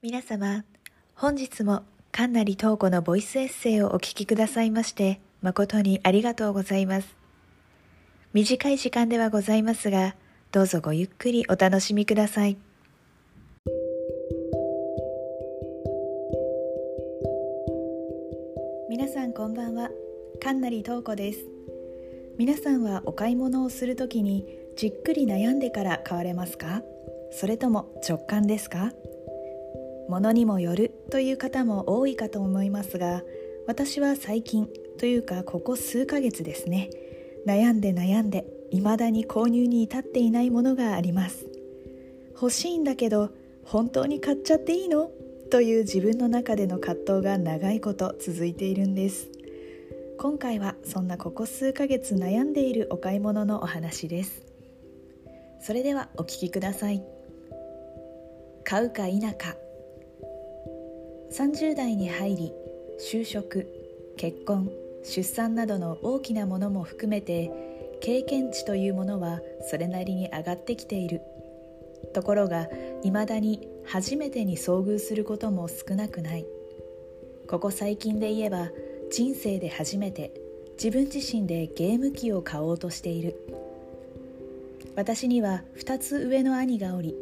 皆様、本日も神成東子のボイスエッセイをお聞きくださいまして誠にありがとうございます。短い時間ではございますが、どうぞごゆっくりお楽しみください。皆さんこんばんは、神成東子です。皆さんはお買い物をするときにじっくり悩んでから買われますか？それとも直感ですか？ものにもよるという方も多いかと思いますが私は最近というかここ数ヶ月ですね悩んで悩んで未だに購入に至っていないものがあります。欲しいんだけど本当に買っちゃっていいの？という自分の中での葛藤が長いこと続いているんです。今回はそんなここ数ヶ月悩んでいるお買い物のお話です。それではお聞きください。買うか否か。30代に入り就職結婚出産などの大きなものも含めて経験値というものはそれなりに上がってきている。ところがいまだに初めてに遭遇することも少なくない。ここ最近で言えば人生で初めて自分自身でゲーム機を買おうとしている。私には2つ上の兄がおり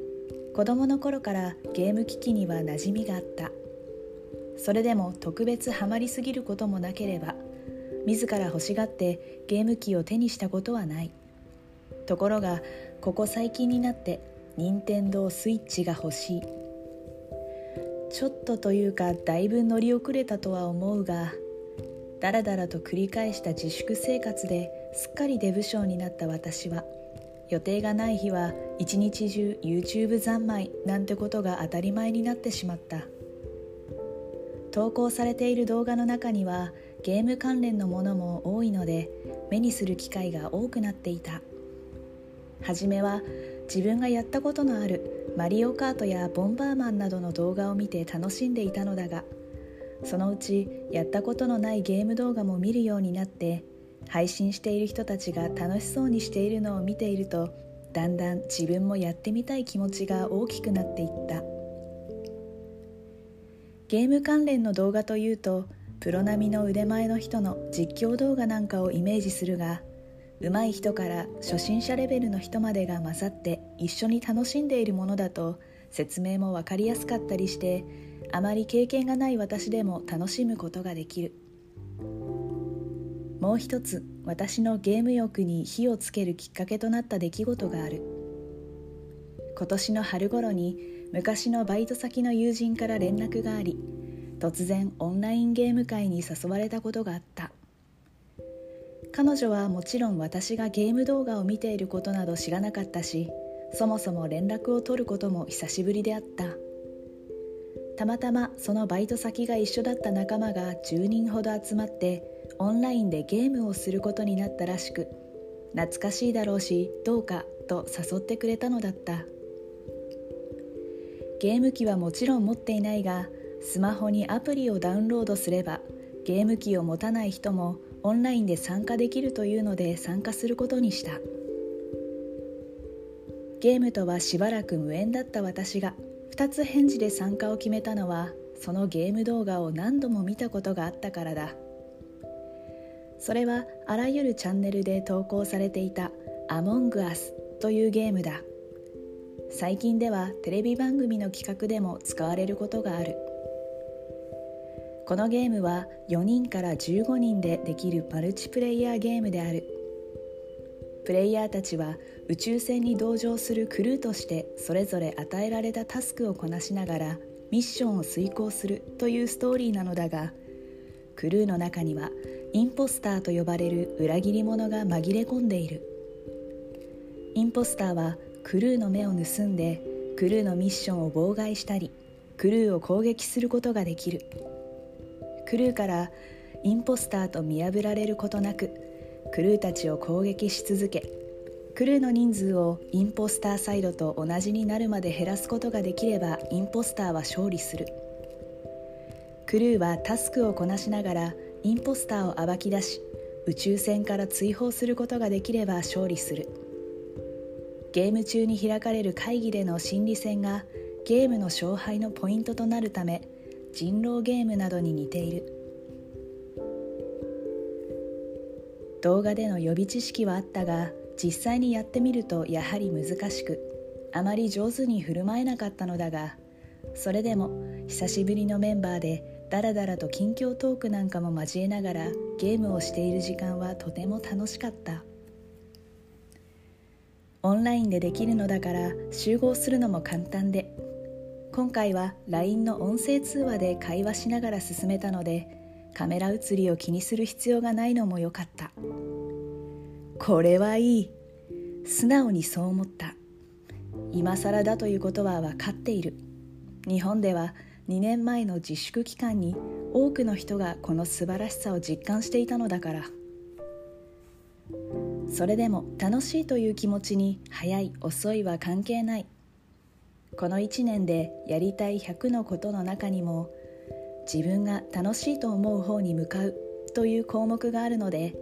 子供の頃からゲーム機器には馴染みがあった。それでも特別ハマりすぎることもなければ自ら欲しがってゲーム機を手にしたことはない。ところがここ最近になって任天堂スイッチが欲しい。ちょっとというかだいぶ乗り遅れたとは思うがだらだらと繰り返した自粛生活ですっかりデブ症になった私は予定がない日は一日中 YouTube 三昧なんてことが当たり前になってしまった。投稿されている動画の中にはゲーム関連のものも多いので目にする機会が多くなっていた。初めは自分がやったことのあるマリオカートやボンバーマンなどの動画を見て楽しんでいたのだがそのうちやったことのないゲーム動画も見るようになって配信している人たちが楽しそうにしているのを見ているとだんだん自分もやってみたい気持ちが大きくなっていった。ゲーム関連の動画というとプロ並みの腕前の人の実況動画なんかをイメージするが上手い人から初心者レベルの人までが混ざって一緒に楽しんでいるものだと説明も分かりやすかったりしてあまり経験がない私でも楽しむことができる。もう一つ私のゲーム欲に火をつけるきっかけとなった出来事がある。今年の春頃に昔のバイト先の友人から連絡があり突然オンラインゲーム会に誘われたことがあった。彼女はもちろん私がゲーム動画を見ていることなど知らなかったしそもそも連絡を取ることも久しぶりであった。たまたまそのバイト先が一緒だった仲間が10人ほど集まってオンラインでゲームをすることになったらしく懐かしいだろうしどうかと誘ってくれたのだった。ゲーム機はもちろん持っていないがスマホにアプリをダウンロードすればゲーム機を持たない人もオンラインで参加できるというので参加することにした。ゲームとはしばらく無縁だった私が2つ返事で参加を決めたのはそのゲーム動画を何度も見たことがあったからだ。それはあらゆるチャンネルで投稿されていた「アモングアス」というゲームだ。最近ではテレビ番組の企画でも使われることがある。このゲームは4人から15人でできるマルチプレイヤーゲームである。プレイヤーたちは宇宙船に同乗するクルーとしてそれぞれ与えられたタスクをこなしながらミッションを遂行するというストーリーなのだがクルーの中にはインポスターと呼ばれる裏切り者が紛れ込んでいる。インポスターはクルーの目を盗んでクルーのミッションを妨害したりクルーを攻撃することができる。クルーからインポスターと見破られることなくクルーたちを攻撃し続けクルーの人数をインポスターサイドと同じになるまで減らすことができればインポスターは勝利する。クルーはタスクをこなしながらインポスターを暴き出し宇宙船から追放することができれば勝利する。ゲーム中に開かれる会議での心理戦がゲームの勝敗のポイントとなるため人狼ゲームなどに似ている。動画での予備知識はあったが実際にやってみるとやはり難しくあまり上手に振る舞えなかったのだがそれでも久しぶりのメンバーでダラダラと近況トークなんかも交えながらゲームをしている時間はとても楽しかった。オンラインでできるのだから集合するのも簡単で。今回は LINE の音声通話で会話しながら進めたのでカメラ映りを気にする必要がないのも良かった。これはいい。素直にそう思った。今更だということは分かっている。日本では2年前の自粛期間に多くの人がこの素晴らしさを実感していたのだから。それでも楽しいという気持ちに早い遅いは関係ない。この1年でやりたい100のことの中にも自分が楽しいと思う方に向かうという項目があるので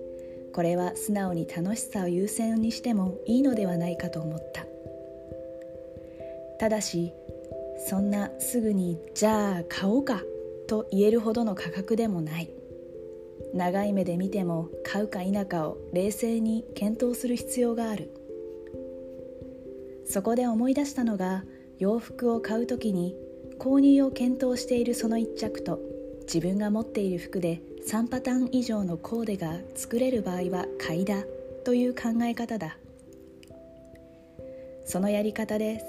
これは素直に楽しさを優先にしてもいいのではないかと思った。ただしそんなすぐにじゃあ買おうかと言えるほどの価格でもない。長い目で見ても買うか否かを冷静に検討する必要がある。そこで思い出したのが洋服を買う時に購入を検討しているその一着と自分が持っている服で3パターン以上のコーデが作れる場合は買いだという考え方だ。そのやり方で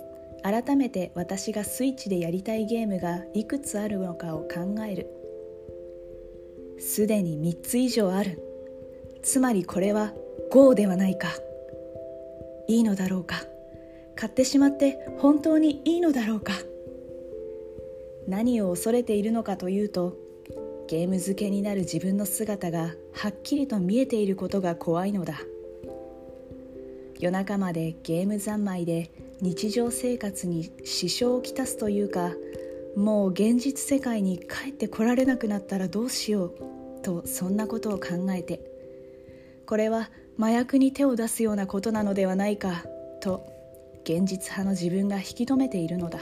改めて私がスイッチでやりたいゲームがいくつあるのかを考える。すでに3つ以上ある。つまりこれは GO ではないか。いいのだろうか。買ってしまって本当にいいのだろうか。何を恐れているのかというとゲーム漬けになる自分の姿がはっきりと見えていることが怖いのだ。夜中までゲーム三昧で日常生活に支障をきたすというかもう現実世界に帰ってこられなくなったらどうしようとそんなことを考えてこれは麻薬に手を出すようなことなのではないかと現実派の自分が引き止めているのだ。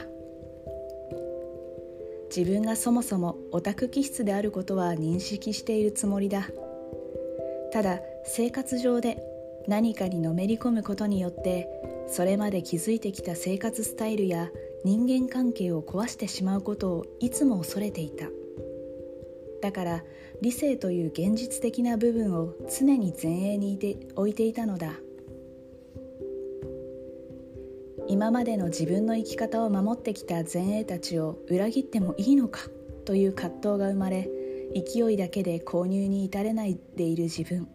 自分がそもそもオタク気質であることは認識しているつもりだ。ただ生活上で何かにのめり込むことによってそれまで築いてきた生活スタイルや人間関係を壊してしまうことをいつも恐れていた。だから理性という現実的な部分を常に前衛にいて置いていたのだ。今までの自分の生き方を守ってきた前衛たちを裏切ってもいいのかという葛藤が生まれ勢いだけで購入に至れないでいる自分。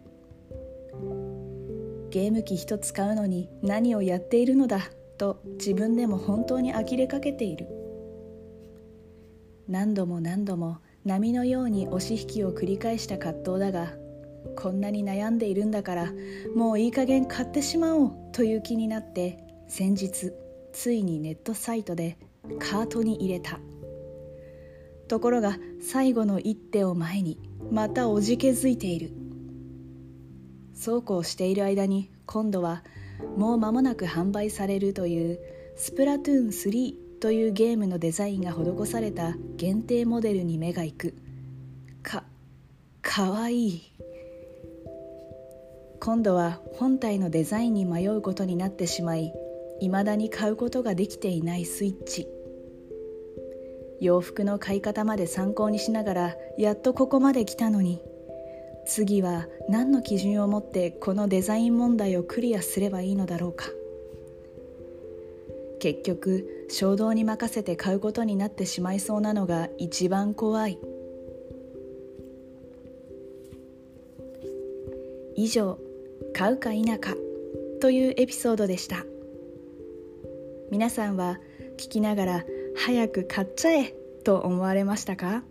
ゲーム機一つ買うのに何をやっているのだと自分でも本当に呆れかけている。何度も何度も波のように押し引きを繰り返した葛藤だがこんなに悩んでいるんだからもういい加減買ってしまおうという気になって先日ついにネットサイトでカートに入れた。ところが最後の一手を前にまたおじけづいている。そうこうしている間に今度はもう間もなく販売されるというスプラトゥーン3というゲームのデザインが施された限定モデルに目が行く。かかわいい。今度は本体のデザインに迷うことになってしまい未だに買うことができていないスイッチ。洋服の買い方まで参考にしながらやっとここまで来たのに。次は何の基準を持ってこのデザイン問題をクリアすればいいのだろうか。結局衝動に任せて買うことになってしまいそうなのが一番怖い。以上「買うか否か」というエピソードでした。皆さんは聞きながら早く買っちゃえと思われましたか？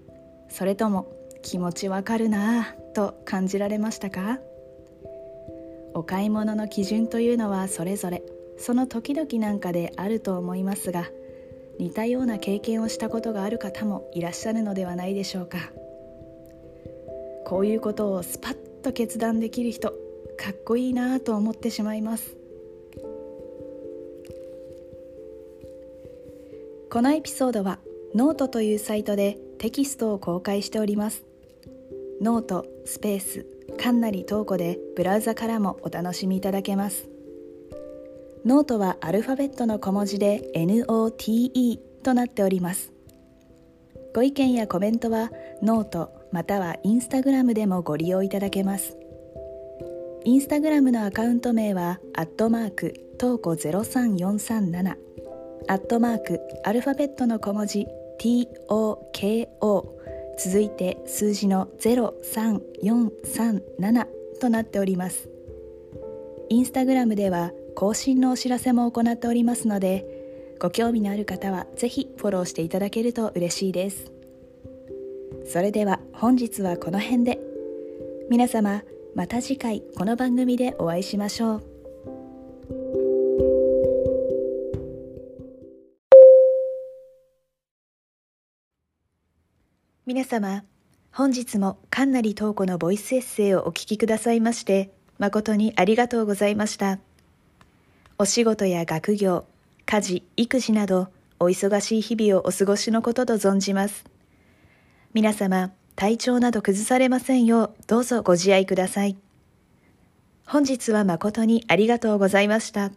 それとも気持ちわかるなぁ。と感じられましたか？お買い物の基準というのはそれぞれその時々なんかであると思いますが似たような経験をしたことがある方もいらっしゃるのではないでしょうか。こういうことをスパッと決断できる人かっこいいなと思ってしまいます。このエピソードはノートというサイトでテキストを公開しております。ノートスペースかんなりトーコでブラウザからもお楽しみいただけます。ノートはアルファベットの小文字で NOTE となっております。ご意見やコメントはノートまたはインスタグラムでもご利用いただけます。インスタグラムのアカウント名はアットマークトーコ03437アットマークアルファベットの小文字 TOKO 続いて数字の03437となっております。インスタグラムでは更新のお知らせも行っておりますのでご興味のある方はぜひフォローしていただけると嬉しいです。それでは本日はこの辺で。皆様また次回この番組でお会いしましょう。皆様本日もかんなりとうこのボイスエッセイをお聞きくださいまして誠にありがとうございました。お仕事や学業家事育児などお忙しい日々をお過ごしのことと存じます。皆様体調など崩されませんようどうぞご自愛ください。本日は誠にありがとうございました。